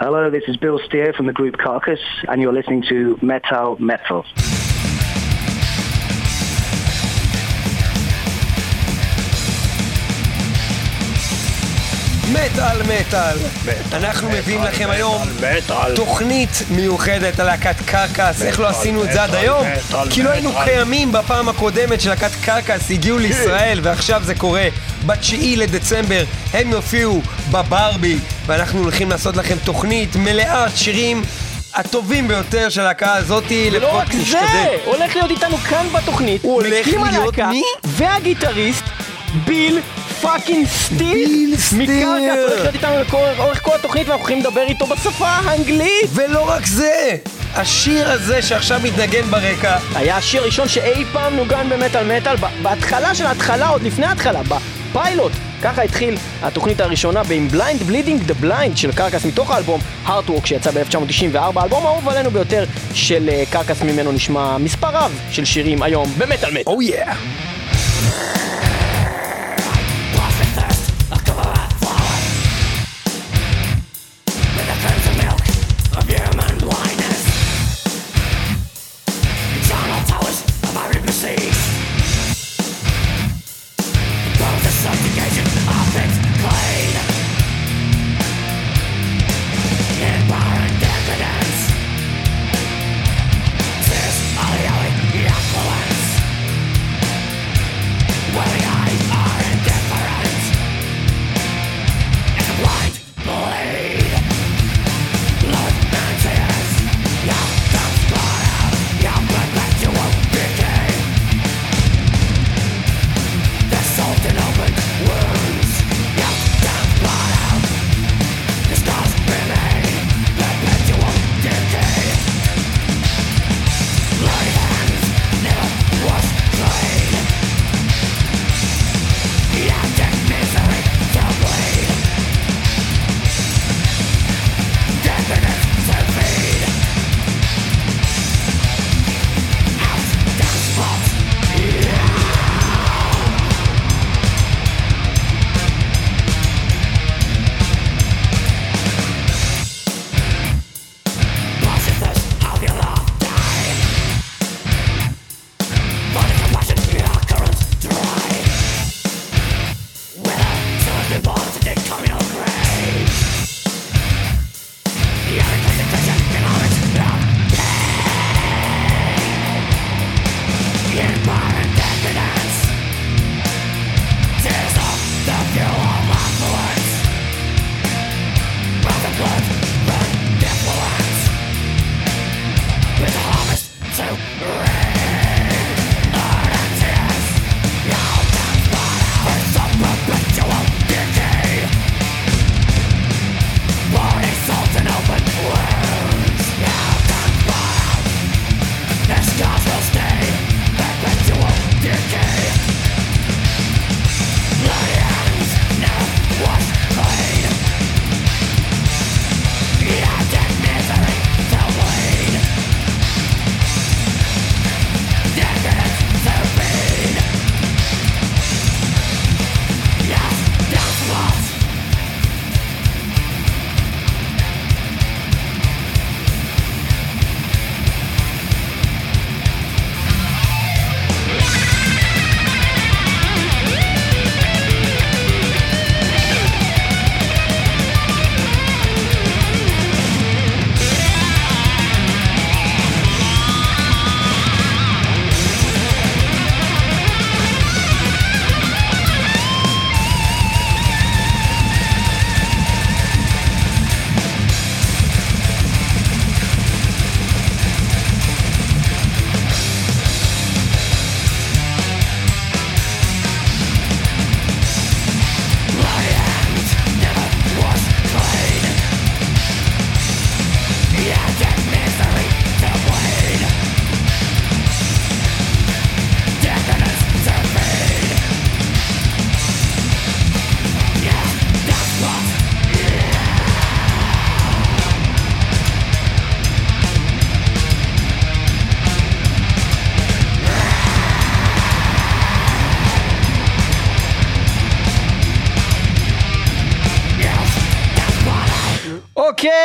Hello, this is Bill Steer from the group Carcass, and you're listening to Metal Metal. מטאל מטאל. אנחנו מביאים לכם היום תוכנית מיוחדת על להקת קרקס. איך לא עשינו את זה עד היום? כי לא היינו קיימים בפעם הקודמת שלהקת קרקס הגיעו לישראל, ועכשיו זה קורה. בתשיעי לדצמבר הם יופיעו בברבי, ואנחנו הולכים לעשות לכם תוכנית מלאה שירים הטובים ביותר של הלהקה הזאתי, ולא לפחות רק נשתדל. זה, הולך להיות איתנו כאן בתוכנית, הוא הולך מקים להיות הלהקה מי? והגיטריסט ביל פאקינג סטיל. מקרקס הולך להיות איתנו לאורך כל התוכנית ואנחנו הולכים לדבר איתו בשפה האנגלית. ולא רק זה, השיר הזה שעכשיו מתנגן ברקע, היה השיר הראשון שאי פעם נוגן במטאל מטאל בהתחלה של ההתחלה, עוד לפני ההתחלה, בפיילוט. ככה התחיל התוכנית הראשונה עם בליינד בלידינג דה בליינד של קרקס מתוך האלבום הארטוורק שיצא ב-1994, האלבום האהוב עלינו ביותר של אה, קרקס ממנו נשמע מספר רב של שירים היום במטאל מטאל. או יא.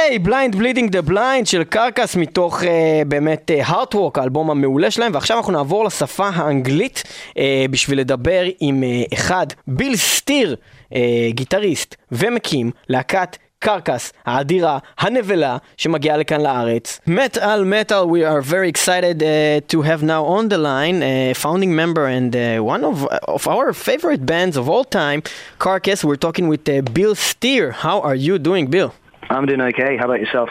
אוקיי, בליינד בלידינג דה בליינד של קרקס מתוך uh, באמת הארטוורק, uh, האלבום המעולה שלהם, ועכשיו אנחנו נעבור לשפה האנגלית uh, בשביל לדבר עם uh, אחד, ביל סטיר, uh, גיטריסט ומקים להקת קרקס האדירה, הנבלה, שמגיעה לכאן לארץ. מטאל מטאל, we are very excited uh, to have now on the line a founding member and uh, one of, of our favorite bands of all time, Carcass. We're talking with uh, Bill Steer. How are you doing, Bill? I'm doing okay. How about yourself?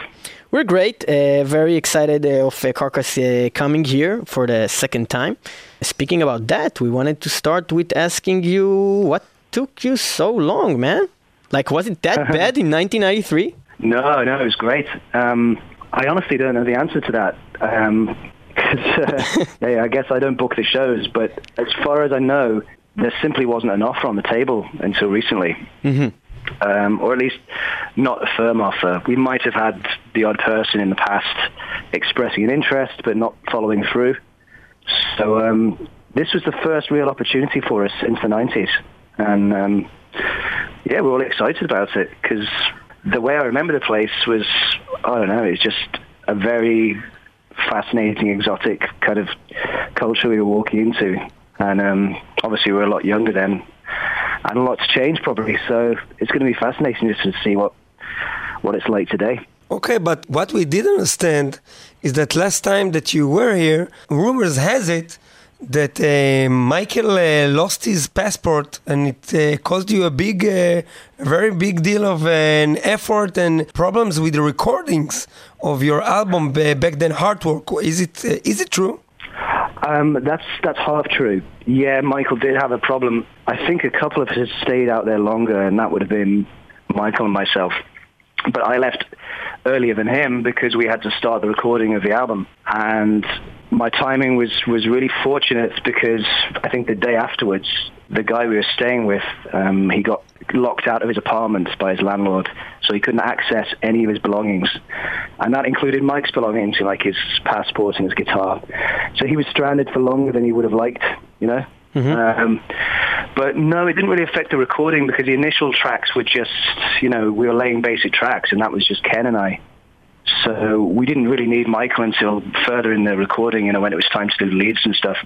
We're great. Uh, very excited uh, of uh, Carcass uh, coming here for the second time. Speaking about that, we wanted to start with asking you what took you so long, man? Like, was it that bad in 1993? No, no, it was great. Um, I honestly don't know the answer to that. Um, uh, yeah, I guess I don't book the shows, but as far as I know, there simply wasn't an offer on the table until recently. Mm-hmm. Um, or at least not a firm offer. We might have had the odd person in the past expressing an interest but not following through. So um, this was the first real opportunity for us since the 90s. And um, yeah, we're all excited about it because the way I remember the place was, I don't know, it's just a very fascinating, exotic kind of culture we were walking into. And um, obviously, we were a lot younger then, and a lot's changed probably. So it's going to be fascinating just to see what what it's like today. Okay, but what we didn't understand is that last time that you were here, rumors has it that uh, Michael uh, lost his passport and it uh, caused you a big, uh, very big deal of uh, an effort and problems with the recordings of your album back then, Heartwork. Is it uh, is it true? Um, that's that's half true. Yeah, Michael did have a problem. I think a couple of us had stayed out there longer, and that would have been Michael and myself. But I left earlier than him because we had to start the recording of the album. And my timing was, was really fortunate because I think the day afterwards, the guy we were staying with, um, he got locked out of his apartment by his landlord, so he couldn't access any of his belongings. And that included Mike's belongings, like his passport and his guitar. So he was stranded for longer than he would have liked, you know? Mm-hmm. Um, but no, it didn't really affect the recording because the initial tracks were just, you know, we were laying basic tracks, and that was just Ken and I. So we didn't really need Michael until further in the recording, you know, when it was time to do leads and stuff.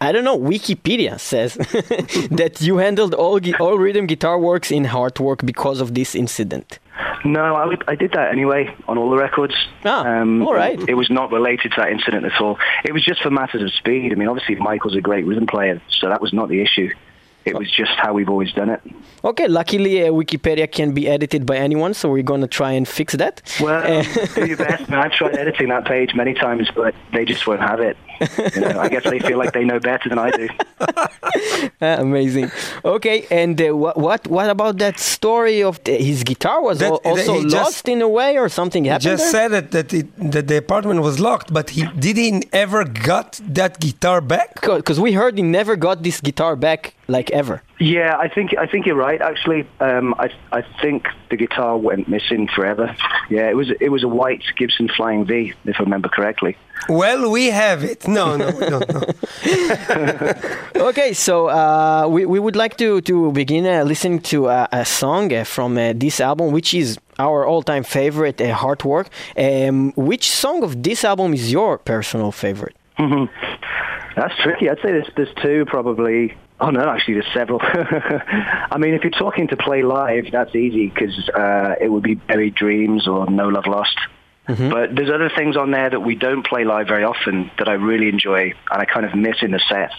I don't know. Wikipedia says that you handled all all rhythm guitar works in Heartwork because of this incident. No, I, I did that anyway on all the records. Ah, um, all right. It was not related to that incident at all. It was just for matters of speed. I mean, obviously Michael's a great rhythm player, so that was not the issue. It was just how we've always done it. Okay, luckily uh, Wikipedia can be edited by anyone, so we're going to try and fix that. Well, uh, do your best, man. I've tried editing that page many times, but they just won't have it. You know, I guess they feel like they know better than I do. uh, amazing. Okay, and uh, what, what what about that story of the, his guitar was that, also lost just, in a way, or something happened? Just there? said that that, it, that the apartment was locked, but he did he ever got that guitar back? Because we heard he never got this guitar back like ever. Yeah, I think I think you're right. Actually, um, I I think the guitar went missing forever. Yeah, it was it was a white Gibson Flying V, if I remember correctly. Well, we have it. No, no, no, don't okay, so uh, we we would like to to begin uh, listening to uh, a song uh, from uh, this album, which is our all-time favorite, uh, Heartwork. Um, which song of this album is your personal favorite? Mm-hmm. That's tricky. I'd say there's there's two probably. Oh no, actually, there's several. I mean, if you're talking to play live, that's easy because uh, it would be Buried Dreams or No Love Lost. Mm-hmm. But there's other things on there that we don't play live very often that I really enjoy and I kind of miss in the set.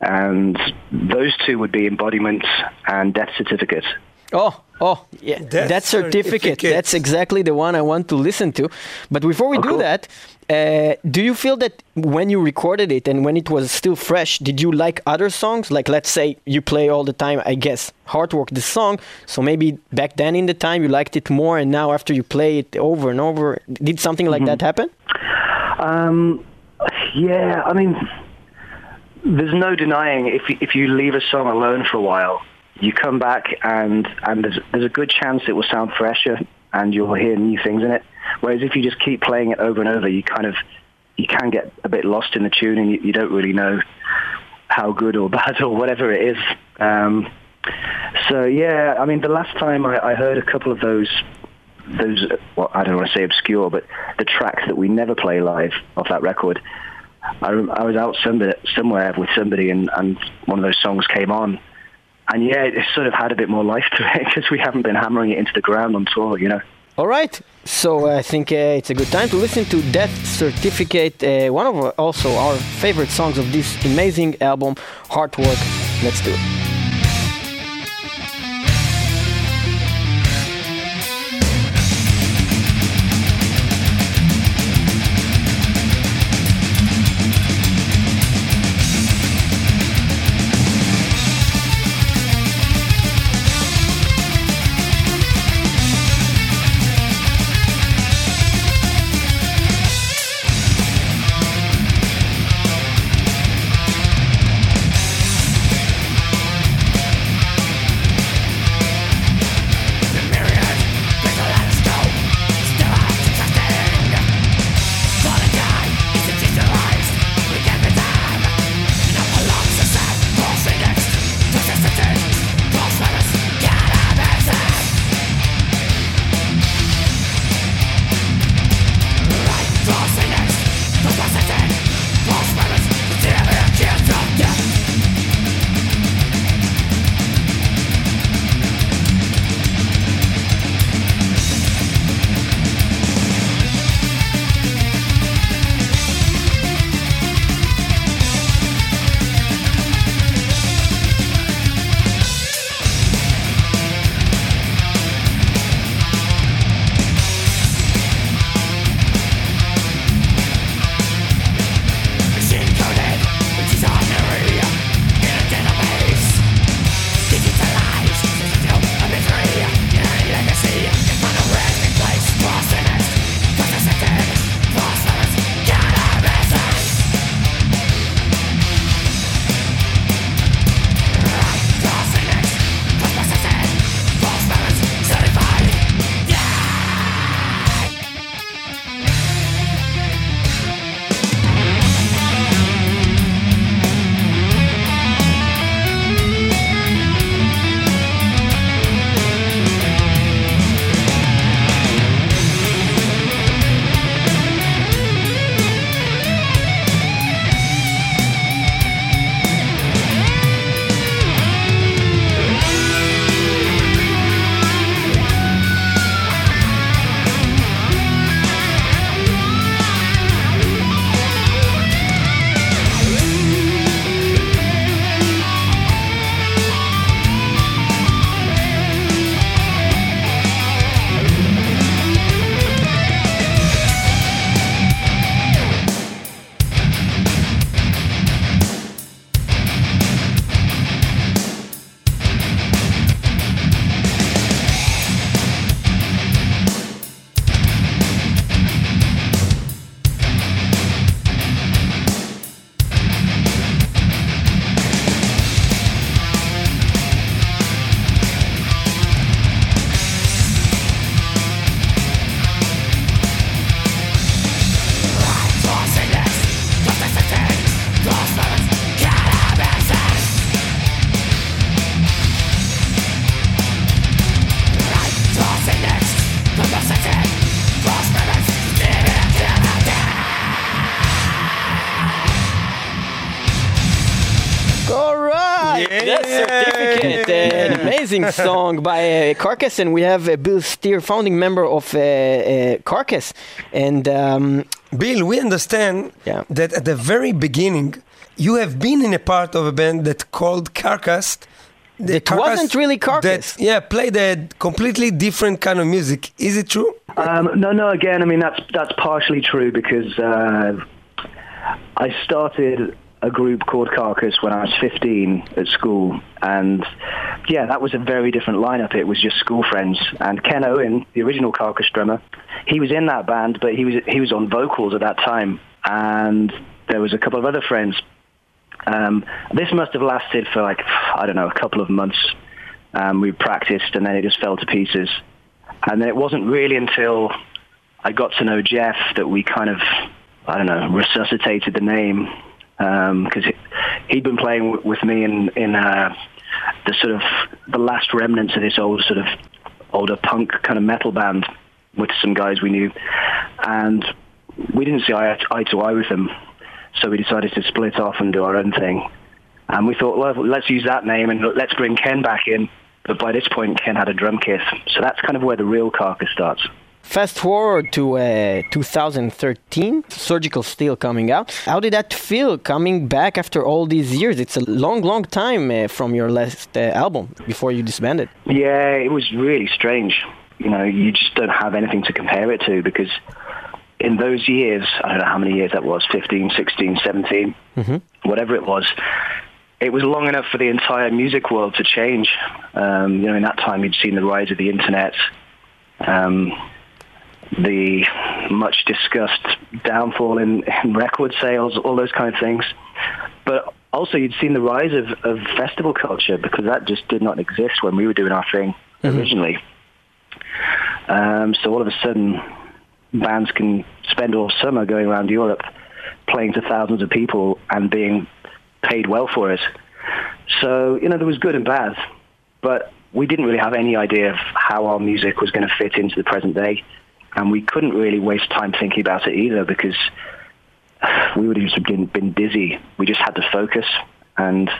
And those two would be Embodiment and Death Certificate. Oh, oh, yeah. Death that certificate. certificate. That's exactly the one I want to listen to. But before we oh, do cool. that, uh, do you feel that when you recorded it and when it was still fresh, did you like other songs? Like, let's say you play all the time, I guess, Heartwork, the song. So maybe back then in the time you liked it more, and now after you play it over and over, did something like mm-hmm. that happen? Um, yeah, I mean, there's no denying if if you leave a song alone for a while, you come back and and there's there's a good chance it will sound fresher and you'll hear new things in it. Whereas if you just keep playing it over and over, you kind of you can get a bit lost in the tune and you, you don't really know how good or bad or whatever it is. Um, so yeah, I mean, the last time I, I heard a couple of those those, well, I don't want to say obscure, but the tracks that we never play live off that record. I, I was out somebody, somewhere with somebody and, and one of those songs came on. And yeah, it sort of had a bit more life to it because we haven't been hammering it into the ground on tour, you know. All right, so uh, I think uh, it's a good time to listen to Death Certificate, uh, one of also our favorite songs of this amazing album, Heartwork. Let's do it. Amazing song by uh, Carcass, and we have uh, Bill Steer, founding member of uh, uh Carcass. And um, Bill, we understand yeah. that at the very beginning, you have been in a part of a band that called Carcass. The it wasn't really Carcass. That, yeah, played a completely different kind of music. Is it true? Um, no, no. Again, I mean that's that's partially true because uh, I started a group called Carcass when I was 15 at school, and yeah, that was a very different lineup. It was just school friends, and Ken Owen, the original Carcass drummer, he was in that band, but he was he was on vocals at that time, and there was a couple of other friends. Um, this must have lasted for like I don't know a couple of months. Um, we practiced, and then it just fell to pieces. And then it wasn't really until I got to know Jeff that we kind of I don't know resuscitated the name because um, he'd been playing with me in in uh, the sort of the last remnants of this old sort of older punk kind of metal band, with some guys we knew, and we didn't see eye, eye to eye with them, so we decided to split off and do our own thing. And we thought, well, let's use that name and let's bring Ken back in. But by this point, Ken had a drum kit, so that's kind of where the real carcass starts. Fast forward to uh, 2013, Surgical Steel coming out. How did that feel coming back after all these years? It's a long, long time uh, from your last uh, album before you disbanded. Yeah, it was really strange. You know, you just don't have anything to compare it to because in those years, I don't know how many years that was 15, 16, 17, mm-hmm. whatever it was. It was long enough for the entire music world to change. Um, you know, in that time, you'd seen the rise of the internet. Um, the much discussed downfall in, in, record sales, all those kind of things. But also, you'd seen the rise of, of festival culture because that just did not exist when we were doing our thing mm-hmm. originally. Um, so all of a sudden, bands can spend all summer going around Europe playing to thousands of people and being paid well for it. So, you know, there was good and bad, but we didn't really have any idea of how our music was going to fit into the present day and we couldn't really waste time thinking about it either because we would have just been, been busy. We just had to focus, and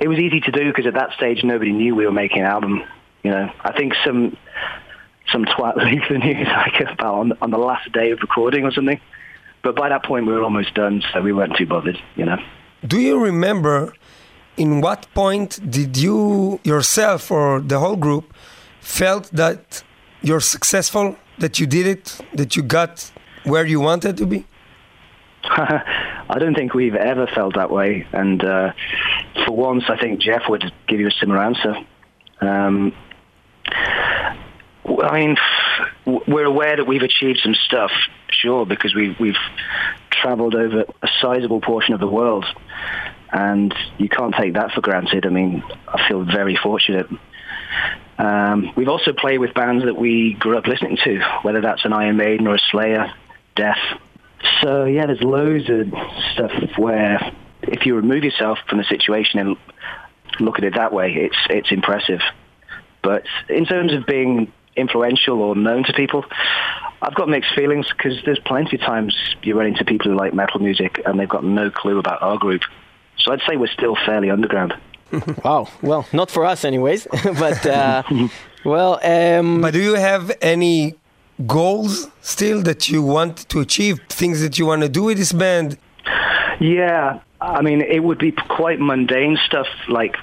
it was easy to do because at that stage nobody knew we were making an album. You know, I think some some twat leaked the news like about on, on the last day of recording or something. But by that point we were almost done, so we weren't too bothered. You know. Do you remember? In what point did you yourself or the whole group felt that you're successful that you did it, that you got where you wanted to be? I don't think we've ever felt that way. And uh, for once, I think Jeff would give you a similar answer. Um, I mean, we're aware that we've achieved some stuff, sure, because we've, we've traveled over a sizable portion of the world. And you can't take that for granted. I mean, I feel very fortunate. Um, we've also played with bands that we grew up listening to, whether that's an Iron Maiden or a Slayer, Death. So yeah, there's loads of stuff where if you remove yourself from the situation and look at it that way, it's it's impressive. But in terms of being influential or known to people, I've got mixed feelings because there's plenty of times you run into people who like metal music and they've got no clue about our group. So I'd say we're still fairly underground. wow. Well, not for us, anyways. but uh, well. Um, but do you have any goals still that you want to achieve? Things that you want to do with this band? Yeah. I mean, it would be quite mundane stuff like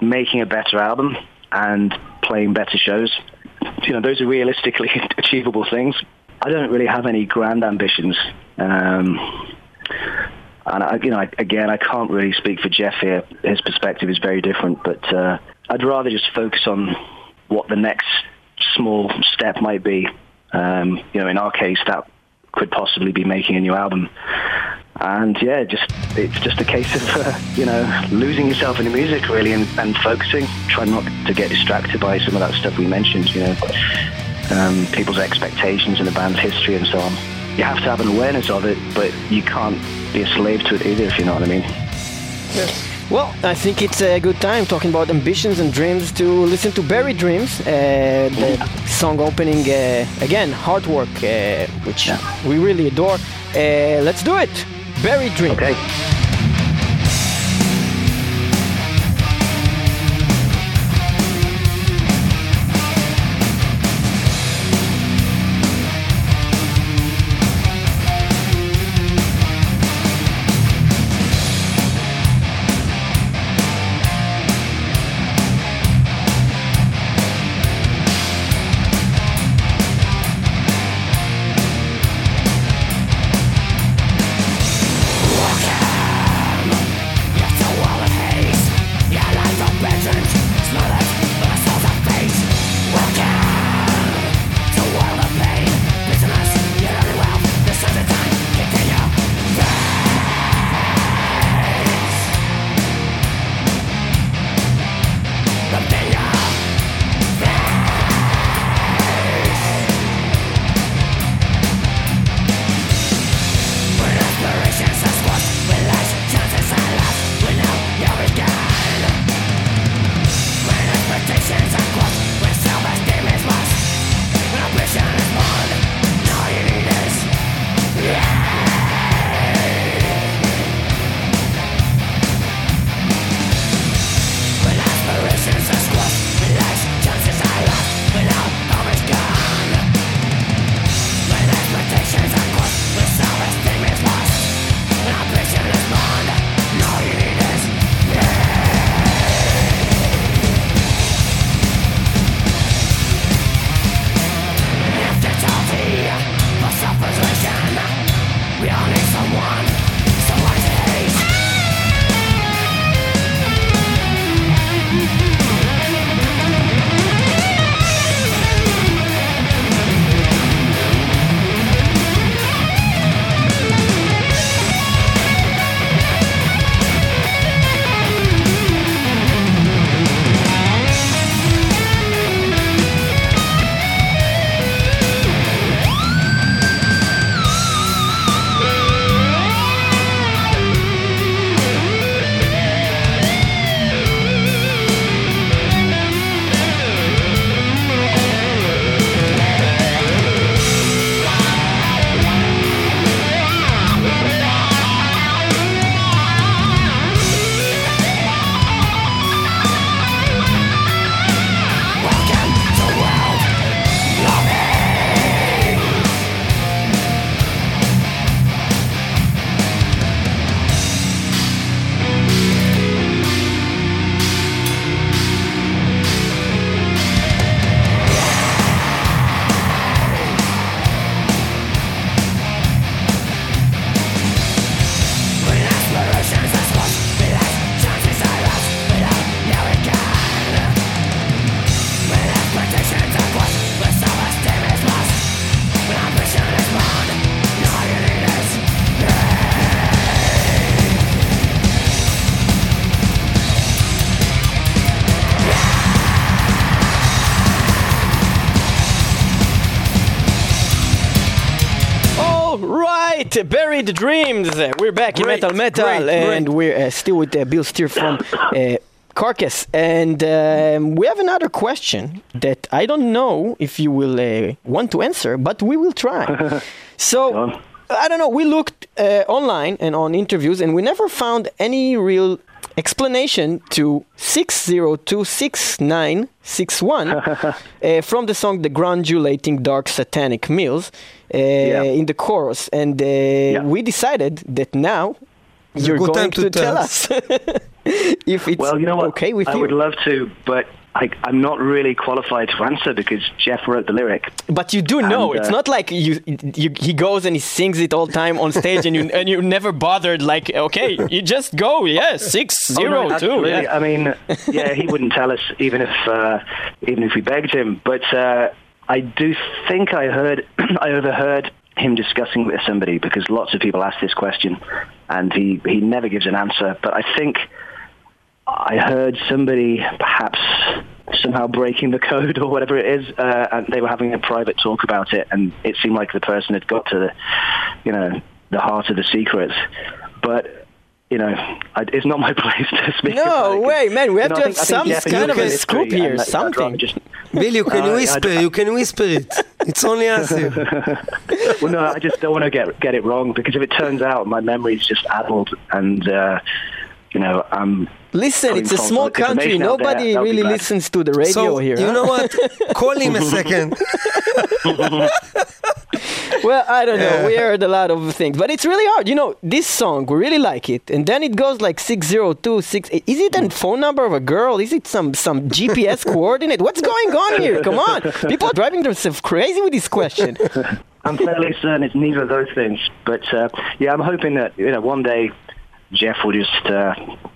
making a better album and playing better shows. You know, those are realistically achievable things. I don't really have any grand ambitions. Um, and I, you know, I, again, I can't really speak for Jeff here. His perspective is very different, but uh, I'd rather just focus on what the next small step might be. Um, you know, in our case, that could possibly be making a new album. And yeah, just it's just a case of uh, you know losing yourself in the music really and, and focusing, trying not to get distracted by some of that stuff we mentioned. You know, um, people's expectations and the band's history and so on. You have to have an awareness of it, but you can't be a slave to it either, if you know what I mean. Yes. Well, I think it's a good time talking about ambitions and dreams to listen to Buried Dreams, uh, the yeah. song opening uh, again, Heartwork, uh, which yeah. we really adore. Uh, let's do it. Buried Dreams. Okay. Buried Dreams. We're back Great, in Metal Metal, great, and great. we're uh, still with uh, Bill Steer from uh, Carcass. And um, we have another question that I don't know if you will uh, want to answer, but we will try. so. I don't know. We looked uh, online and on interviews, and we never found any real explanation to 6026961 uh, from the song The Granulating Dark Satanic Mills uh, in the chorus. And uh, we decided that now It's you're good going to to, tell tell us if it's Well, you know what? okay with I you. would love to, but I, I'm not really qualified to answer because Jeff wrote the lyric. But you do know. And, it's uh, not like you, you he goes and he sings it all time on stage and you and you never bothered like okay you just go yeah six Oh, zero no, two yeah. I mean, yeah, he wouldn't tell us even if uh, even if we begged him. But uh, I do think I heard I overheard him discussing with somebody because lots of people ask this question, and he he never gives an answer. But I think I heard somebody perhaps somehow breaking the code or whatever it is, uh, and they were having a private talk about it, and it seemed like the person had got to the, you know, the heart of the secret. But you know, I, it's not my place to speak. No way, man, we have you know, to have some Jeff kind of a scoop here, and something. Just, Bill, you can Uh, whisper, don't- you can whisper it. It's only us well, no, I just don't want to get get it wrong because if it turns out my memory's just addled and uh, you know I'm Listen, it's a small country. out there, Nobody that would be really listens to the radio so, here. you huh? know what? Call him a second. Well, I don't know. We heard a lot of things, but it's really hard. You know, this song we really like it, and then it goes like six zero two six. Is it a phone number of a girl? Is it some some GPS coordinate? What's going on here? Come on, people are driving themselves crazy with this question. I'm fairly certain it's neither of those things. But uh, yeah, I'm hoping that you know one day Jeff will just uh,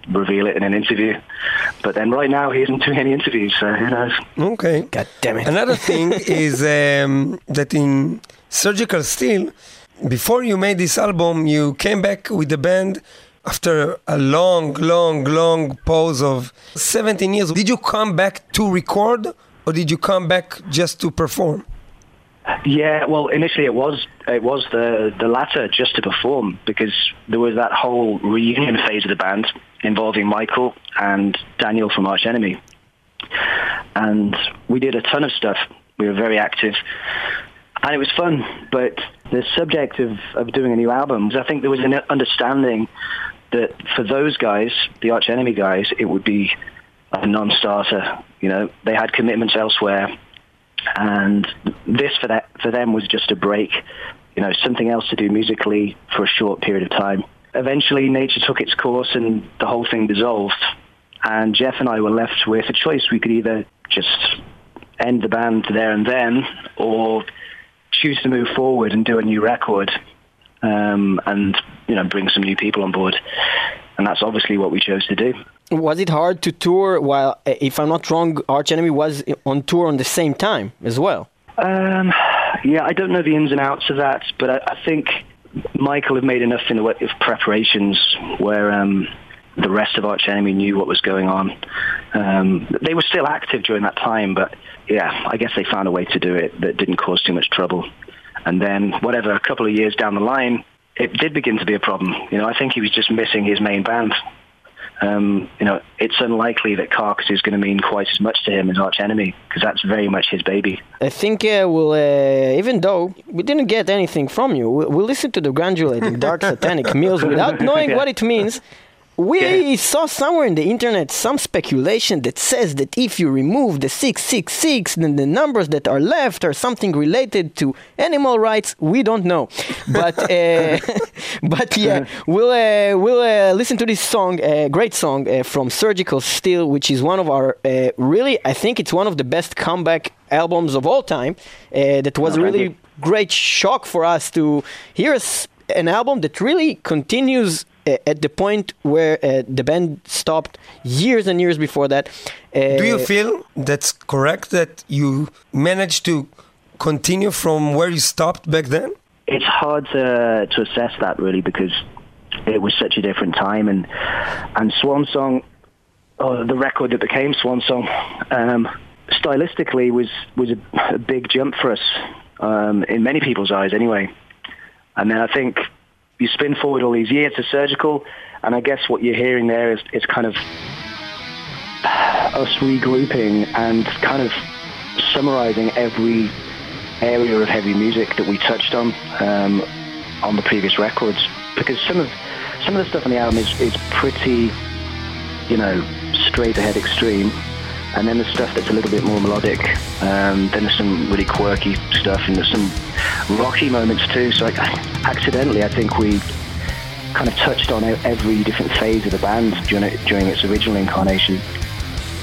reveal it in an interview. But then right now he isn't doing any interviews, so who knows? Okay. God damn it. Another thing is um, that in Surgical Steel, before you made this album, you came back with the band after a long, long, long pause of 17 years. Did you come back to record or did you come back just to perform? Yeah, well, initially it was it was the the latter, just to perform, because there was that whole reunion phase of the band involving Michael and Daniel from Arch Enemy, and we did a ton of stuff. We were very active, and it was fun. But the subject of of doing a new album, I think there was an understanding that for those guys, the Arch Enemy guys, it would be a non-starter. You know, they had commitments elsewhere and this for that for them was just a break, you know, something else to do musically for a short period of time. Eventually, nature took its course, and the whole thing dissolved. And Jeff and I were left with a choice: we could either just end the band there and then, or choose to move forward and do a new record, um, and you know, bring some new people on board. And that's obviously what we chose to do. Was it hard to tour while, uh, if I'm not wrong, Arch Enemy was on tour on the same time as well? Um, yeah, I don't know the ins and outs of that, but I, I think Michael had made enough in the way of preparations where um, the rest of Arch Enemy knew what was going on. Um, they were still active during that time, but yeah, I guess they found a way to do it that didn't cause too much trouble. And then, whatever, a couple of years down the line, it did begin to be a problem. You know, I think he was just missing his main band. Um, you know, it's unlikely that Carcass is going to mean quite as much to him as Arch Enemy because that's very much his baby. I think uh, we'll, uh, even though we didn't get anything from you, we'll, we'll listen to the granulating dark satanic Mills without knowing Yeah. what it means. We Yeah. saw somewhere in the internet some speculation that says that if you remove the 666, then the numbers that are left are something related to animal rights. We don't know, but uh, but yeah, we'll uh, we'll uh, listen to this song, a great song uh, from Surgical Steel, which is one of our uh, really, I think it's one of the best comeback albums of all time. Uh, that was Oh, really great shock for us to hear an album that really continues uh, at the point where uh, the band stopped years and years before that. Uh, Do you feel that's correct that you managed to continue from where you stopped back then? It's hard to to assess that really because it was such a different time and and Swan Song, oh, the record that became Swan Song, um, stylistically was was a, a big jump for us um, in many people's eyes anyway. And then I think you spin forward all these years to surgical, and I guess what you're hearing there is, is kind of us regrouping and kind of summarizing every area of heavy music that we touched on um, on the previous records. Because some of some of the stuff on the album is, is pretty, you know, straight ahead extreme. And then there's stuff that's a little bit more melodic. Um, then there's some really quirky stuff, and there's some rocky moments too. So accidentally, I think we kind of touched on every different phase of the band during, during its original incarnation.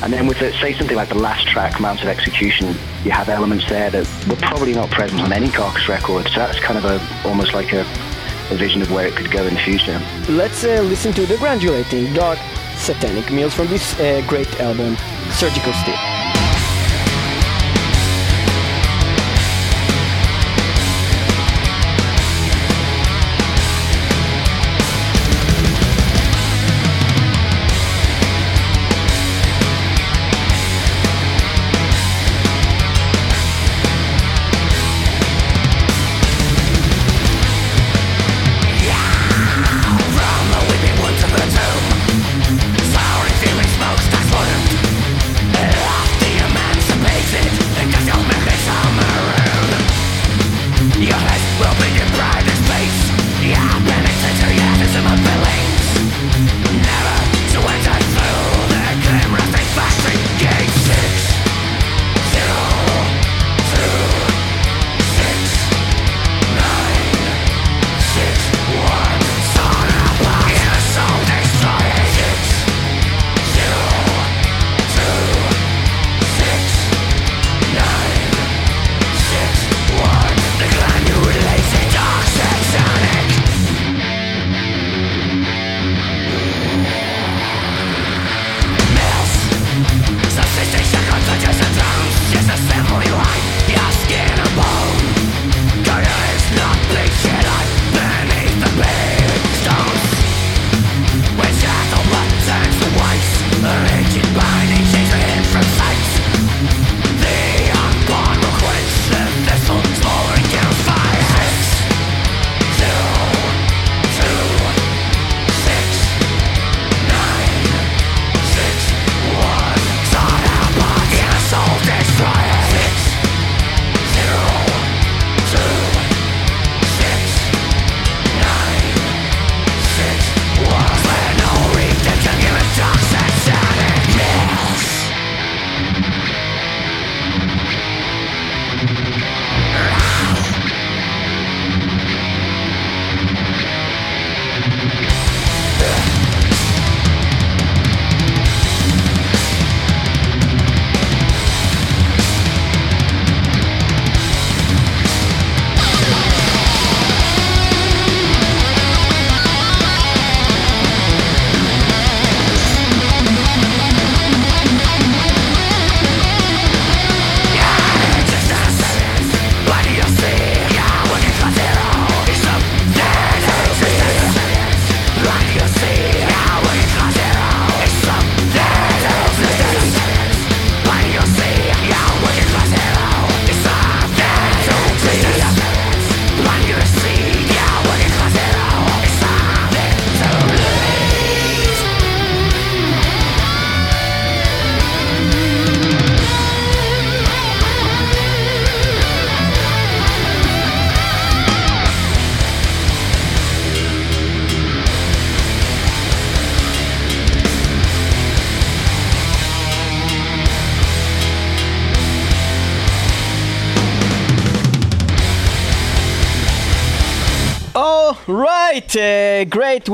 And then with, the, say, something like the last track, Mounts of Execution, you have elements there that were probably not present on any Carcass record. So that's kind of a almost like a, a vision of where it could go in the future. Let's uh, listen to the Granulating Dark Satanic Mills from this uh, great album, Surgical Steel.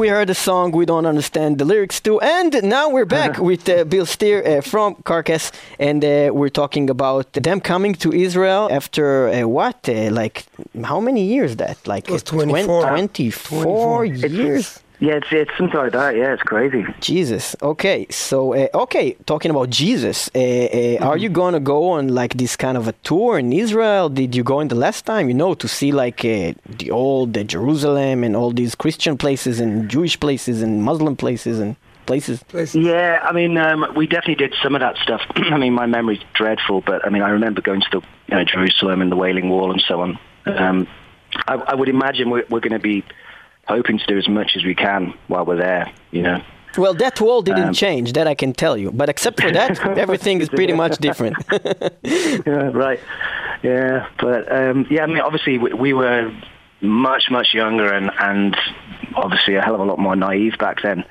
We heard a song we don't understand the lyrics to, and now we're back with uh, Bill Steer uh, from Carcass, and uh, we're talking about them coming to Israel after uh, what, uh, like how many years? That like 24, 24, 24 years. Yeah, it's, it's something like that. Yeah, it's crazy. Jesus. Okay, so uh, okay, talking about Jesus, uh, uh, mm-hmm. are you gonna go on like this kind of a tour in Israel? Did you go in the last time? You know, to see like uh, the old Jerusalem and all these Christian places and Jewish places and Muslim places and places. Yeah, I mean, um, we definitely did some of that stuff. I mean, my memory's dreadful, but I mean, I remember going to the you know, Jerusalem and the Wailing Wall and so on. Um, I, I would imagine we're, we're going to be hoping to do as much as we can while we're there. You know. Well, that wall didn't um, change. That I can tell you. But except for that, everything is pretty much different. yeah, right. Yeah, but um, yeah, I mean, obviously we, we were much much younger and and obviously a hell of a lot more naive back then.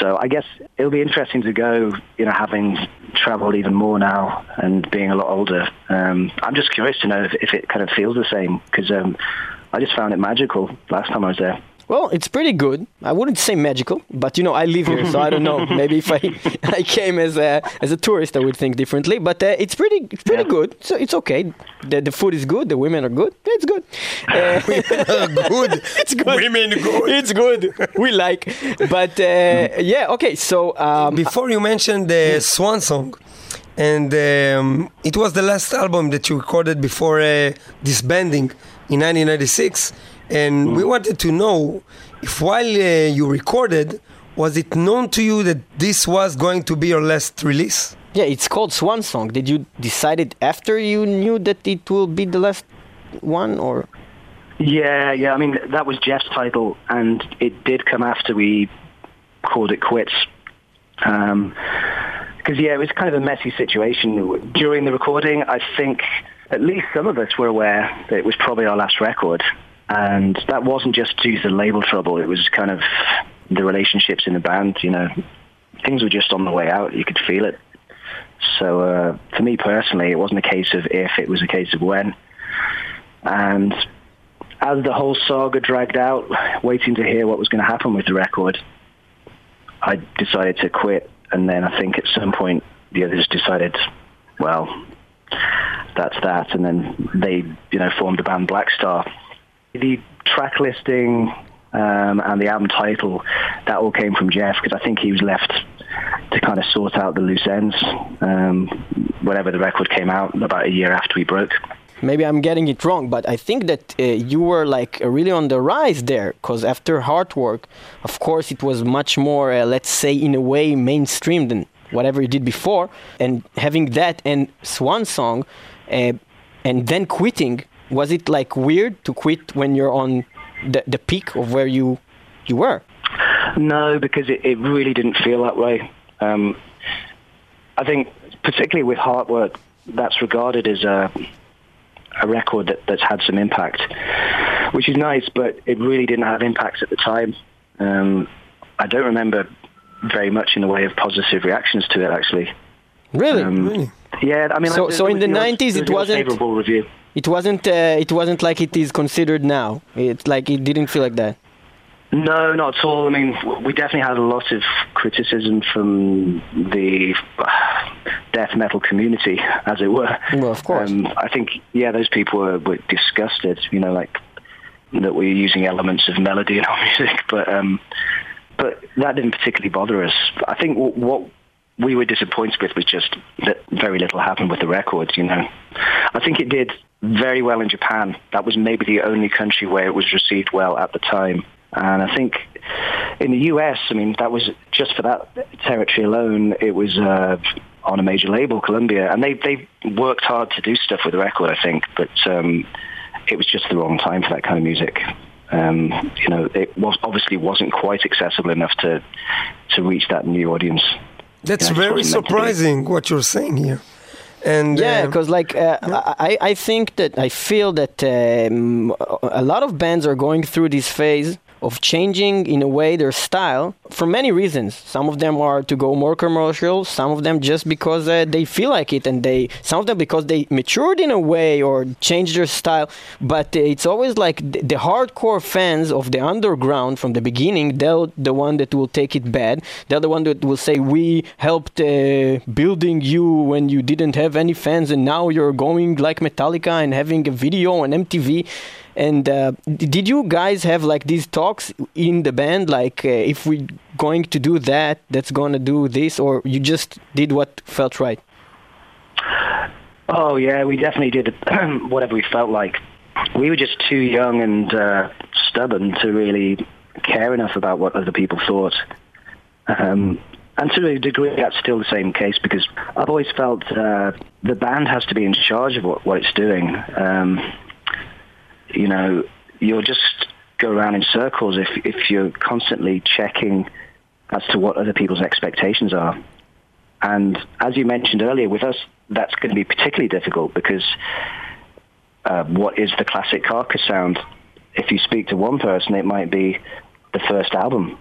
So I guess it'll be interesting to go, you know, having traveled even more now and being a lot older. Um, I'm just curious to know if, if, it kind of feels the same because um, I just found it magical last time I was there. Well, it's pretty good. I wouldn't say magical, but you know, I live here, so I don't know. Maybe if I I came as a as a tourist, I would think differently. But uh, it's pretty it's pretty yeah. good. So it's okay. The the food is good. The women are good. It's good. Uh, good. it's good. Women good. It's good. We like. But uh, yeah, okay. So um, before you mentioned the Swan song and um, it was the last album that you recorded before uh, disbanding in 1996 and we wanted to know if while uh, you recorded, was it known to you that this was going to be your last release? Yeah, it's called Swan Song. Did you decide it after you knew that it will be the last one, or? Yeah, yeah. I mean, that was Jeff's title, and it did come after we called it quits. Um, because yeah, it was kind of a messy situation during the recording. I think at least some of us were aware that it was probably our last record, and that wasn't just due to the label trouble. It was kind of the relationships in the band. You know, things were just on the way out. You could feel it. So uh, for me personally, it wasn't a case of if; it was a case of when. And as the whole saga dragged out, waiting to hear what was going to happen with the record, I decided to quit. And then I think at some point the others decided, well, that's that. And then they, you know, formed the band Blackstar the track listing um, and the album title, that all came from Jeff because I think he was left to kind of sort out the loose ends um, whenever the record came out about a year after we broke. Maybe I'm getting it wrong, but I think that uh, you were like really on the rise there because after Heartwork, of course, it was much more, uh, let's say, in a way, mainstream than whatever you did before. And having that and Swan Song, uh, and then quitting was it like weird to quit when you're on the, the peak of where you you were? No, because it, it really didn't feel that way. Um, I think particularly with Heartwork, that's regarded as a a record that, that's had some impact, which is nice, but it really didn't have impact at the time. Um, I don't remember very much in the way of positive reactions to it, actually. Really? Um, really? Yeah, I mean, so, like, so in the nineties, it wasn't favorable review. It wasn't. Uh, it wasn't like it is considered now. It's like it didn't feel like that. No, not at all. I mean, we definitely had a lot of criticism from the death metal community, as it were. Well, of course. Um, I think, yeah, those people were, were disgusted. You know, like that we are using elements of melody in our music, but um, but that didn't particularly bother us. I think what we were disappointed with was just that very little happened with the records. You know, I think it did very well in Japan. That was maybe the only country where it was received well at the time. And I think in the US, I mean, that was just for that territory alone, it was uh, on a major label, Columbia, and they they worked hard to do stuff with the record, I think, but um, it was just the wrong time for that kind of music. Um, you know, it was obviously wasn't quite accessible enough to to reach that new audience. That's you know, very surprising what you're saying here. And yeah, because uh, like uh, yeah. I, I think that I feel that um, a lot of bands are going through this phase of changing in a way their style for many reasons. Some of them are to go more commercial, some of them just because uh, they feel like it, and they some of them because they matured in a way or changed their style. But it's always like the, the hardcore fans of the underground from the beginning. They're the one that will take it bad. They're the one that will say we helped uh, building you when you didn't have any fans, and now you're going like Metallica and having a video on MTV. And uh, did you guys have like these talks in the band, like uh, if we're going to do that, that's to do this, or you just did what felt right? Oh yeah, we definitely did whatever we felt like. We were just too young and uh, stubborn to really care enough about what other people thought. Um, and to a degree, that's still the same case because I've always felt uh, the band has to be in charge of what, what it's doing. Um, you know, you'll just go around in circles if if you're constantly checking as to what other people's expectations are. And as you mentioned earlier, with us, that's going to be particularly difficult because uh, what is the classic carcass sound? If you speak to one person, it might be the first album.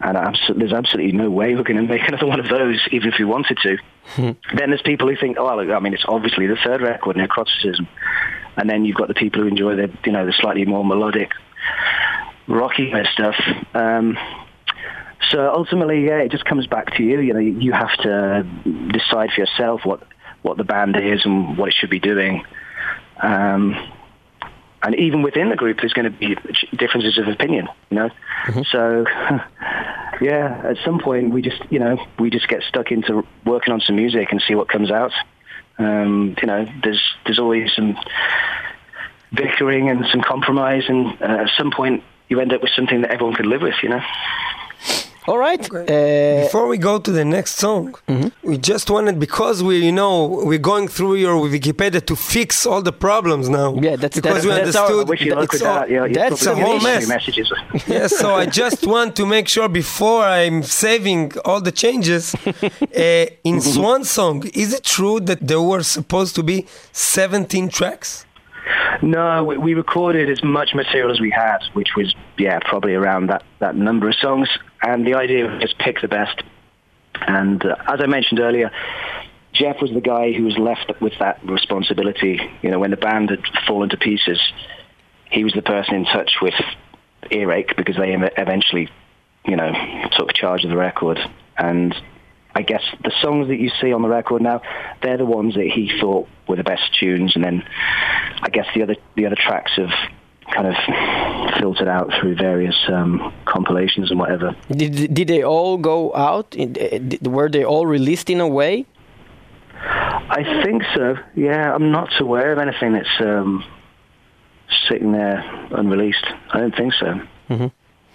And abso- there's absolutely no way we're going to make another one of those, even if we wanted to. then there's people who think, oh, I mean, it's obviously the third record, Necroticism. And then you've got the people who enjoy the, you know, the slightly more melodic, rocky stuff. Um, so ultimately, yeah, it just comes back to you. You know, you have to decide for yourself what what the band is and what it should be doing. Um, and even within the group, there's going to be differences of opinion. You know, mm-hmm. so yeah, at some point we just you know we just get stuck into working on some music and see what comes out. Um, you know, there's there's always some bickering and some compromise, and uh, at some point you end up with something that everyone could live with. You know. All right. Okay. Uh, Before we go to the next song, mm-hmm. we just wanted because we, you know, we're going through your Wikipedia to fix all the problems now. Yeah, that's because that's, we that's understood. Our, that's, all, that. Yeah, that's a whole mess. Messages. yeah, so I just want to make sure before I'm saving all the changes. Uh, in Swan Song, is it true that there were supposed to be 17 tracks? No, we, we recorded as much material as we had, which was yeah probably around that that number of songs. And the idea was just pick the best. And uh, as I mentioned earlier, Jeff was the guy who was left with that responsibility. You know, when the band had fallen to pieces, he was the person in touch with Earache because they eventually, you know, took charge of the record. And I guess the songs that you see on the record now, they're the ones that he thought were the best tunes, and then I guess the other the other tracks have kind of filtered out through various um, compilations and whatever. Did did they all go out? Were they all released in a way? I think so. Yeah, I'm not aware of anything that's um, sitting there unreleased. I don't think so. Mm-hmm.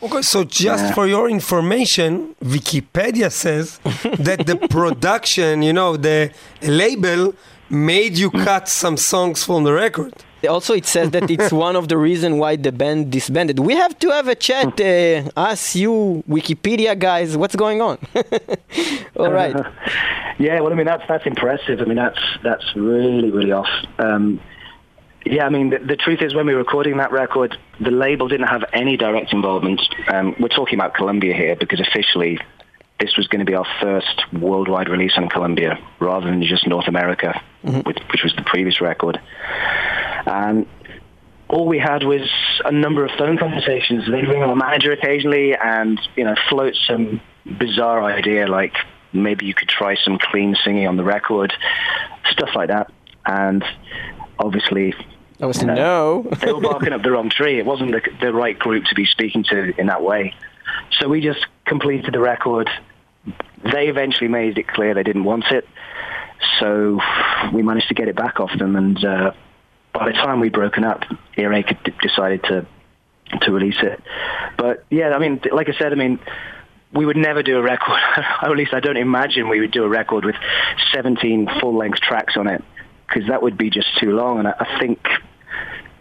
Okay, so just yeah. for your information, Wikipedia says that the production, you know, the label made you cut some songs from the record. Also, it says that it's one of the reasons why the band disbanded. We have to have a chat, uh, us, you, Wikipedia guys. What's going on? All right. Uh, yeah, well, I mean that's that's impressive. I mean that's that's really really off. Um, yeah, I mean, the, the, truth is when we were recording that record, the label didn't have any direct involvement. Um, we're talking about Columbia here because officially this was going to be our first worldwide release on Columbia rather than just North America, mm-hmm. which, which, was the previous record. And all we had was a number of phone conversations. They'd ring our manager occasionally and, you know, float some bizarre idea like maybe you could try some clean singing on the record, stuff like that. And obviously I was no. they were barking up the wrong tree. It wasn't the, the right group to be speaking to in that way. So we just completed the record. They eventually made it clear they didn't want it. So we managed to get it back off them. And uh, by the time we'd broken up, Earache had decided to to release it. But yeah, I mean, like I said, I mean, we would never do a record, or at least I don't imagine we would do a record with 17 full-length tracks on it because that would be just too long. And I, I think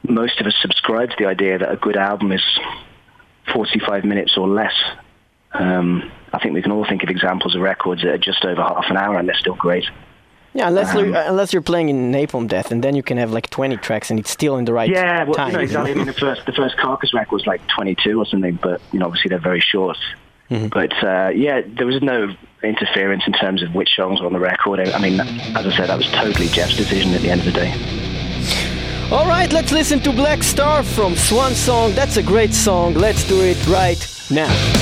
most of us subscribe to the idea that a good album is 45 minutes or less. Um, I think we can all think of examples of records that are just over half an hour and they're still great. Yeah, unless um, you're, unless you're playing in Napalm Death, and then you can have like 20 tracks, and it's still in the right yeah, well, time. You know, exactly. I mean, the first the first Carcass record was like 22 or something, but you know, obviously they're very short. Mm-hmm. But uh, yeah, there was no interference in terms of which songs were on the record. I mean, as I said, that was totally Jeff's decision at the end of the day. All right, let's listen to Black Star from Swan Song. That's a great song. Let's do it right now.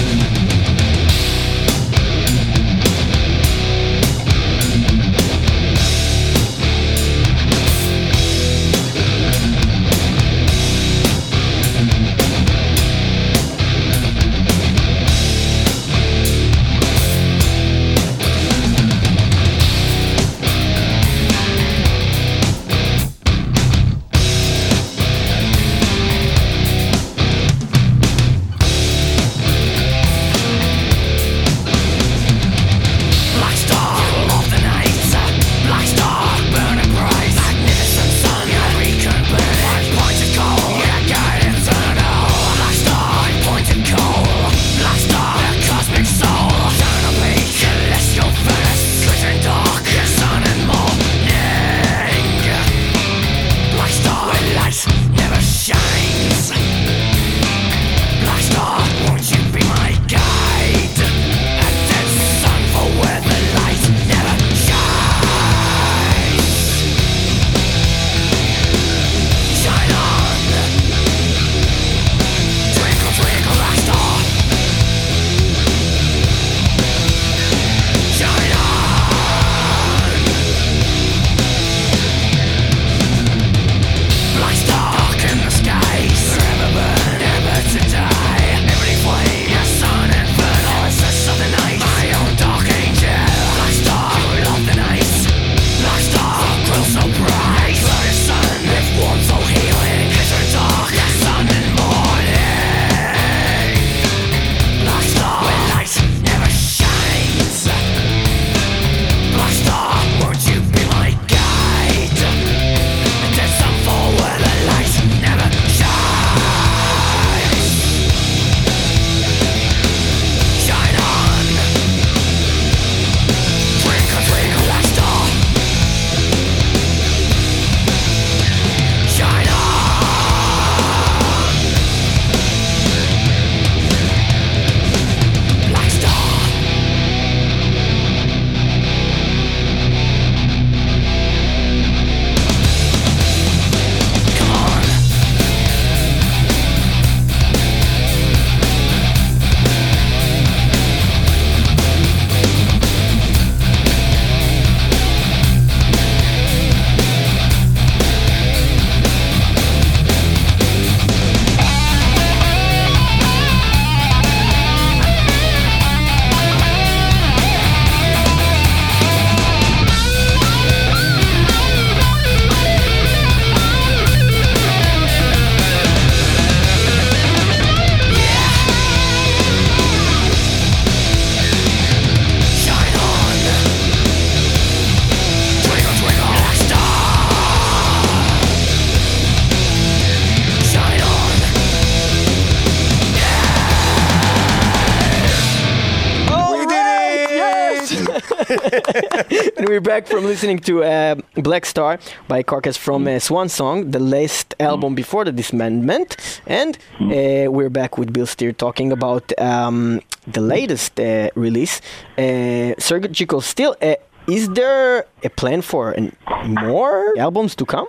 We're back from listening to uh, Black Star by Carcass from uh, Swan Song, the last album before the disbandment. And uh, we're back with Bill Steer talking about um, the latest uh, release, uh, Surgical Steel. Uh, is there a plan for an, more albums to come?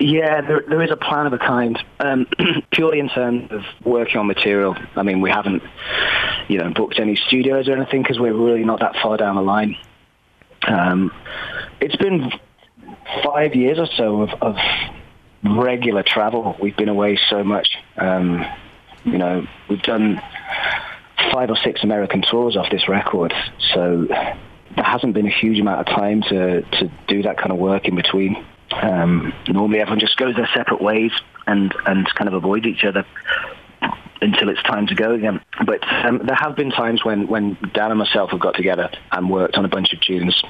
Yeah, there, there is a plan of a kind. Um, purely in terms of working on material. I mean, we haven't, you know, booked any studios or anything because we're really not that far down the line. Um, it's been five years or so of, of regular travel. We've been away so much. Um, you know, we've done five or six American tours off this record, so there hasn't been a huge amount of time to, to do that kind of work in between. Um, normally everyone just goes their separate ways and, and kind of avoids each other until it's time to go again. But um, there have been times when, when Dan and myself have got together and worked on a bunch of tunes.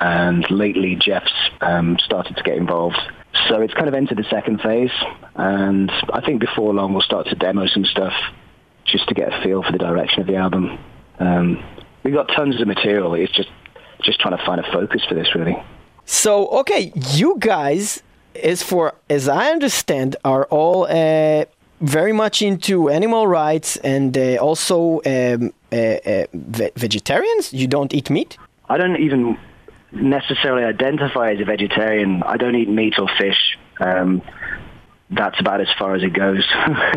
And lately Jeff's um, started to get involved. So it's kind of entered the second phase. And I think before long we'll start to demo some stuff just to get a feel for the direction of the album. Um, we've got tons of material. It's just just trying to find a focus for this, really. So, okay, you guys, as for as I understand, are all uh, very much into animal rights and uh, also um, uh, uh ve vegetarians. You don't eat meat. I don't even necessarily identify as a vegetarian. I don't eat meat or fish. Um, that's about as far as it goes.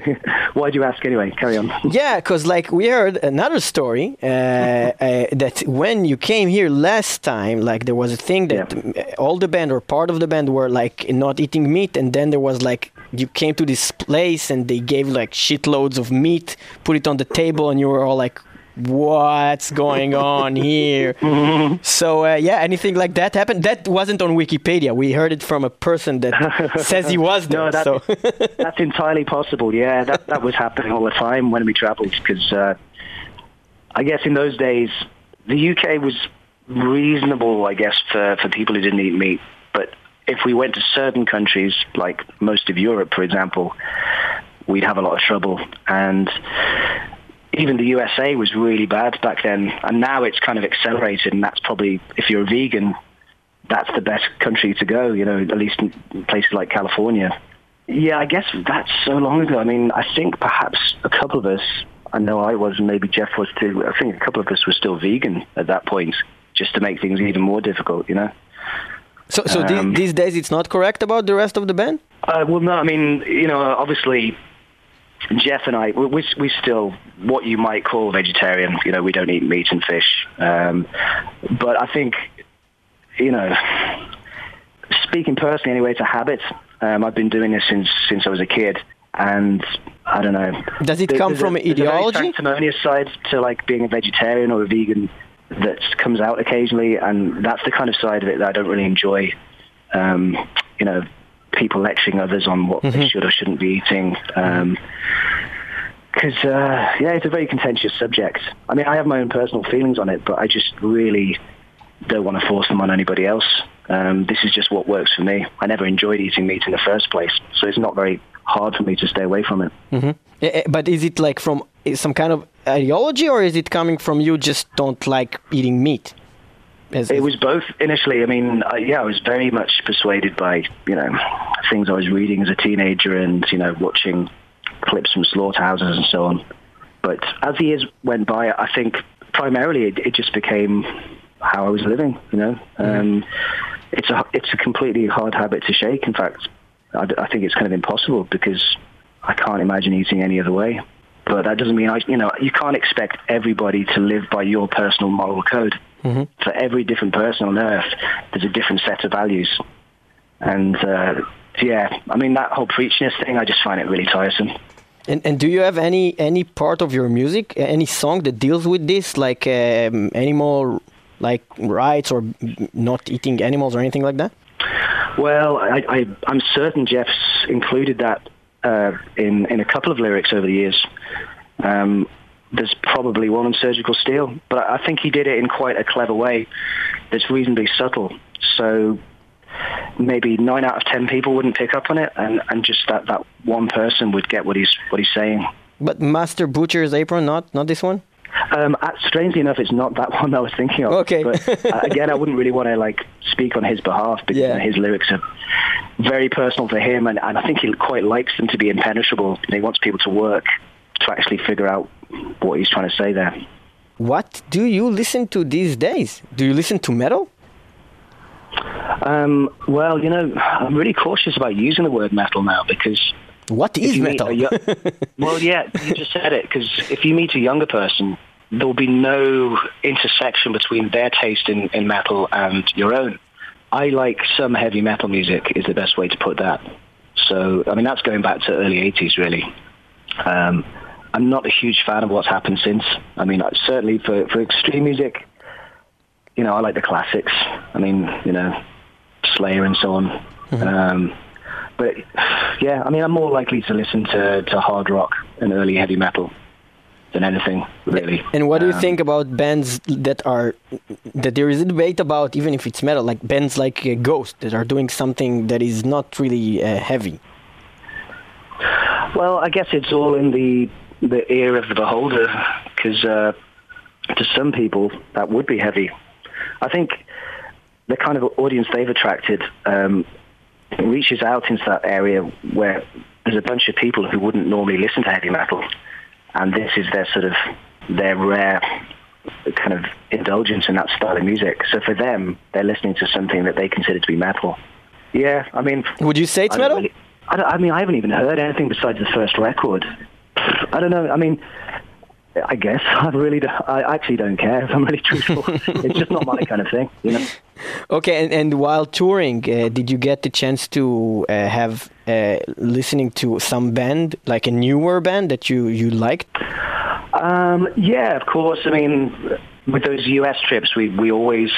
Why do you ask anyway? Carry on. yeah, because like we heard another story uh, uh, that when you came here last time, like there was a thing that yeah. all the band or part of the band were like not eating meat, and then there was like you came to this place and they gave like shitloads of meat, put it on the table, and you were all like, what's going on here? so uh, yeah, anything like that happened? That wasn't on Wikipedia. We heard it from a person that says he was there. no, that, so. that's entirely possible. Yeah, that that was happening all the time when we travelled because uh, I guess in those days the UK was reasonable, I guess, for for people who didn't eat meat, if we went to certain countries, like most of Europe, for example, we'd have a lot of trouble. And even the USA was really bad back then, and now it's kind of accelerated, and that's probably if you're a vegan, that's the best country to go. You know, at least places like California. Yeah, I guess that's so long ago. I mean, I think perhaps a couple of us. I know I was, and maybe Jeff was too. I think a couple of us were still vegan at that point, just to make things even more difficult. You know. So, so um, these days it's not correct about the rest of the band. Uh, well, no. I mean, you know, obviously Jeff and I, we we still what you might call vegetarian. You know, we don't eat meat and fish. Um, but I think, you know, speaking personally, anyway, it's a habit. Um, I've been doing this since since I was a kid, and I don't know. Does it come from a, ideology? There's a sanctimonious side to like being a vegetarian or a vegan that comes out occasionally, and that's the kind of side of it that I don't really enjoy. Um, you know, people lecturing others on what mm-hmm. they should or shouldn't be eating. Um, because uh, yeah, it's a very contentious subject. I mean, I have my own personal feelings on it, but I just really don't want to force them on anybody else. Um, this is just what works for me. I never enjoyed eating meat in the first place, so it's not very hard for me to stay away from it. Mm-hmm. But is it like from some kind of ideology, or is it coming from you just don't like eating meat? As, it was both initially. I mean, I, yeah, I was very much persuaded by you know things I was reading as a teenager and you know watching clips from slaughterhouses and so on. But as the years went by, I think primarily it, it just became how I was living. You know, mm-hmm. um, it's a it's a completely hard habit to shake. In fact, I, I think it's kind of impossible because I can't imagine eating any other way. But that doesn't mean I, you know, you can't expect everybody to live by your personal moral code. Mm-hmm. For every different person on earth, there's a different set of values. And uh, yeah, I mean that whole preachiness thing, I just find it really tiresome. And, and do you have any any part of your music, any song that deals with this, like um, animal, like rights or not eating animals or anything like that? Well, I, I, I'm certain Jeff's included that uh, in in a couple of lyrics over the years. Um, there's probably one on surgical steel, but I think he did it in quite a clever way that's reasonably subtle. So maybe nine out of ten people wouldn't pick up on it, and, and just that, that one person would get what he's what he's saying. But Master Butcher's apron, not not this one. Um, uh, strangely enough, it's not that one I was thinking of. Okay. but uh, again, I wouldn't really want to like speak on his behalf because Yeah. his lyrics are very personal for him, and, and I think he quite likes them to be impenetrable. He wants people to work to actually figure out what he's trying to say there. What do you listen to these days? Do you listen to metal? Um, well, you know, I'm really cautious about using the word metal now because What meet metal? yo- well, yeah, you just said it. Because if you meet a younger person, there will be no intersection between their taste in, in metal and your own. I like some heavy metal music is the best way to put that. So, I mean, that's going back to early 80s, really. Um, I'm not a huge fan of what's happened since. I mean, certainly for, for extreme music, you know, I like the classics. I mean, you know, Slayer and so on. Um, but yeah, I mean, I'm more likely to listen to, to hard rock and early heavy metal than anything, really. And what do you Um, think about bands that are that there is a debate about, even if it's metal, like bands like uh, Ghost that are doing something that is not really uh, heavy? Well, I guess it's all in the the ear of the beholder, because uh, to some people that would be heavy. I think the kind of audience they've attracted um, reaches out into that area where there's a bunch of people who wouldn't normally listen to heavy metal, and this is their sort of their rare kind of indulgence in that style of music. So for them, they're listening to something that they consider to be metal. Yeah, I mean, Would you say it's I metal? really- I, I mean, I haven't even heard anything besides the first record. I don't know. I mean, I guess I really, do, I actually don't care if I'm really truthful. it's just not my kind of thing, you know. Okay, and, and while touring, uh, did you get the chance to uh, have uh, listening to some band, like a newer band that you, you liked? Um, yeah, of course. I mean, with those US trips, we we always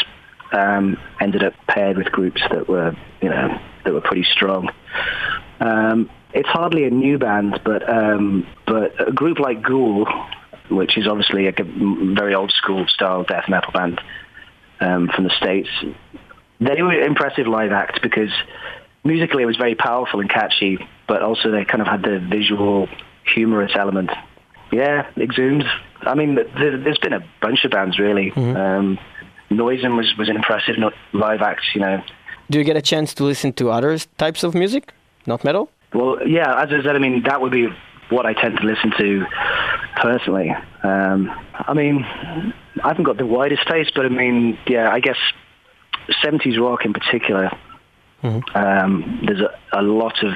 um, ended up paired with groups that were, you know, that were pretty strong. Um, it's hardly a new band, but um, but a group like Ghoul, which is obviously a very old school style death metal band um, from the states, they were impressive live acts because musically it was very powerful and catchy, but also they kind of had the visual humorous element. Yeah, Exhumed. I mean, there, there's been a bunch of bands really. Um, Noisem was was an impressive live act. You know, Do you get a chance to listen to other types of music, not metal? well, yeah. As I said, I mean that would be what I tend to listen to personally. Um, I mean, I haven't got the widest taste, but I mean, yeah, I guess 70s rock in particular. Um, there's a, a lot of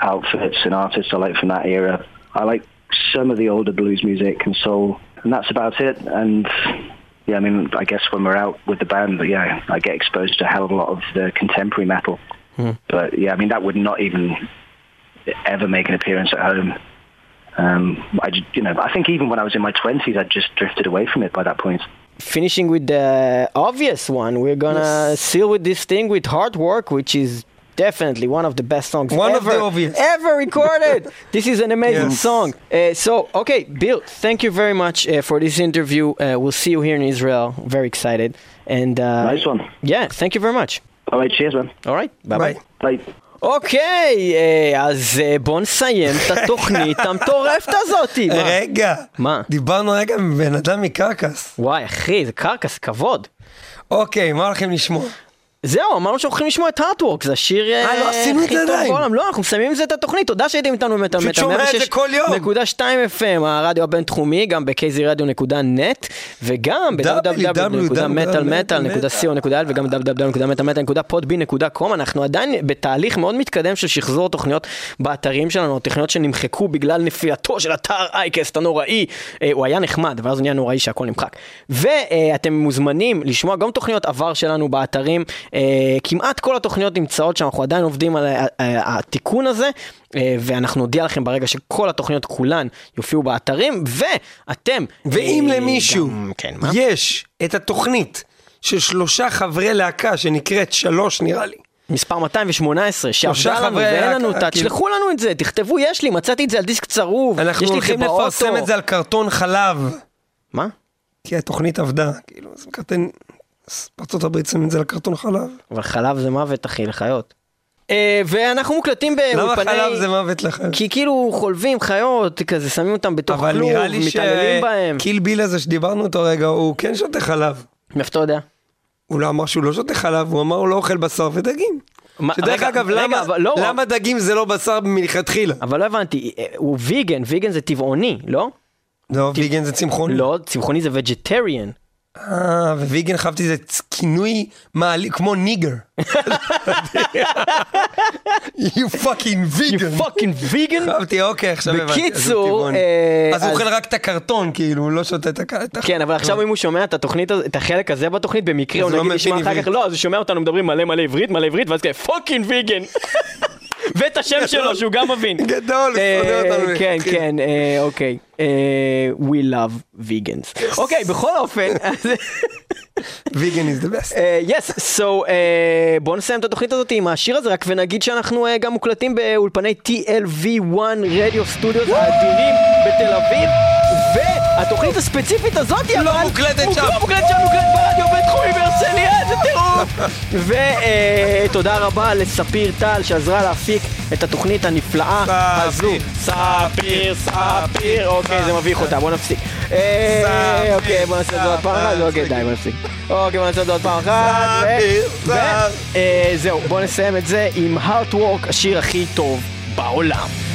outfits and artists I like from that era. I like some of the older blues music and soul, and that's about it. And yeah, I mean, I guess when we're out with the band, but yeah, I get exposed to a hell of a lot of the contemporary metal. But yeah, I mean, that would not even ever make an appearance at home. Um, I, you know, I think even when I was in my twenties, I just drifted away from it by that point. Finishing with the obvious one, we're gonna yes. seal with this thing with Heartwork, which is definitely one of the best songs one ever, of the obvious. ever recorded. this is an amazing yes. song. Uh, so, okay, Bill, thank you very much uh, for this interview. Uh, we'll see you here in Israel. Very excited. And uh, nice one. Yeah, thank you very much. All right, cheers, man. All right, bye bye. Bye. אוקיי, אה, אז אה, בוא נסיים את התוכנית המטורפת הזאתי. רגע, מה? דיברנו רגע עם בן אדם מקרקס. וואי, אחי, זה קרקס, כבוד. אוקיי, מה הולכים לשמוע? זהו, אמרנו שאנחנו הולכים לשמוע את הארטוורק, זה השיר אה, לא הכי טוב. בעולם. לא, אנחנו מסיימים עם זה את התוכנית, תודה שהייתם איתנו פשוט מטאל. שומע את זה כל יום. נקודה 2 FM, הרדיו הבינתחומי, גם ב-kzradio.net, וגם ב-www.מטאלמטאל.co.il וגם www.מטאלמטאל.podbean.com. אנחנו עדיין בתהליך מאוד מתקדם של שחזור תוכניות באתרים שלנו, תוכניות שנמחקו בגלל נפילתו של אתר אייקסט הנוראי. אה, הוא היה נחמד, אבל אז הוא נהיה נוראי שהכל נמחק. ואתם מוזמנים לשמוע גם תוכניות עבר שלנו באתרים. אה, כמעט כל התוכניות נמצאות שם, אנחנו עדיין עובדים על ה- ה- התיקון הזה. אה, ואנחנו נודיע לכם ברגע שכל התוכניות כולן יופיעו באתרים, ואתם... ואם אה, למישהו גם- כן? יש את התוכנית של שלושה חברי להקה שנקראת שלוש נראה לי. מספר 218, שלושה שעבדה לנו ואין לנו אותה, כאילו- תשלחו לנו את זה, תכתבו, יש לי, מצאתי את זה על דיסק צרוב, יש אנחנו לי את זה הולכים באוטו. לפרסם את זה על קרטון חלב. מה? כי התוכנית עבדה, כאילו, אז. בארצות הברית שמים את זה על קרטון חלב. אבל חלב זה מוות, אחי, לחיות. אה, ואנחנו מוקלטים באולפני... למה חלב זה מוות לחיים? כי כאילו חולבים חיות, כזה שמים אותם בתוך אבל כלוב, נראה לי מתעללים בהם. שקיל ביל הזה שדיברנו אותו רגע, הוא כן שותה חלב. מאיפה אתה יודע? הוא לא אמר שהוא לא שותה חלב, הוא אמר הוא לא אוכל בשר ודגים. שדרך רגע, אגב, רגע, למה- אבל לא- למה דגים זה לא בשר מלכתחילה? אבל לא הבנתי, אה, הוא ויגן, ויגן זה טבעוני, לא? לא, ויגן זה צמחוני. לא, צמחוני זה וג'טריאן. אה, וויגן חשבתי זה כינוי מעלי, כמו ניגר. you fucking You vegan. fucking vegan? חשבתי, אוקיי, עכשיו הבנתי. בקיצור. אה, אז הוא אז- אוכל רק את הקרטון, כאילו, הוא לא שותה את הק... את ה- כן, אבל עכשיו אם הוא שומע את התוכנית, את החלק הזה בתוכנית, במקרה הוא לא נגיד ישמע אחר כך. לא, אז הוא שומע אותנו מדברים מלא מלא עברית, מלא עברית, ואז כזה פוקינג ויגן. ואת השם שלו, שהוא גם מבין. גדול, אה, שונא אותנו. כן, כן, אה, אוקיי. אה, We love vegans. אוקיי, בכל אופן. ויגן is the best. אה, yes, so uh, בואו נסיים את התוכנית הזאת עם השיר הזה, רק ונגיד שאנחנו uh, גם מוקלטים באולפני TLV1 רדיו סטודיוס האדירים בתל אביב, והתוכנית הספציפית הזאת לא מוקלטת מוק- שם. לא מוקלטת שם, מוקלטת ברדיו בינתחומי בהרצליה, איזה טירוף. ותודה רבה לספיר טל שעזרה להפיק את התוכנית הנפלאה הזו. ספיר, ספיר, אוקיי, זה מביך אותה, בוא נפסיק. אה, אוקיי, בוא נעשה את זה עוד פעם אחת, אוקיי, די, בוא נפסיק. אוקיי, בוא נעשה את זה עוד פעם אחת. וזהו, בוא נסיים את זה עם Heartwork, השיר הכי טוב בעולם.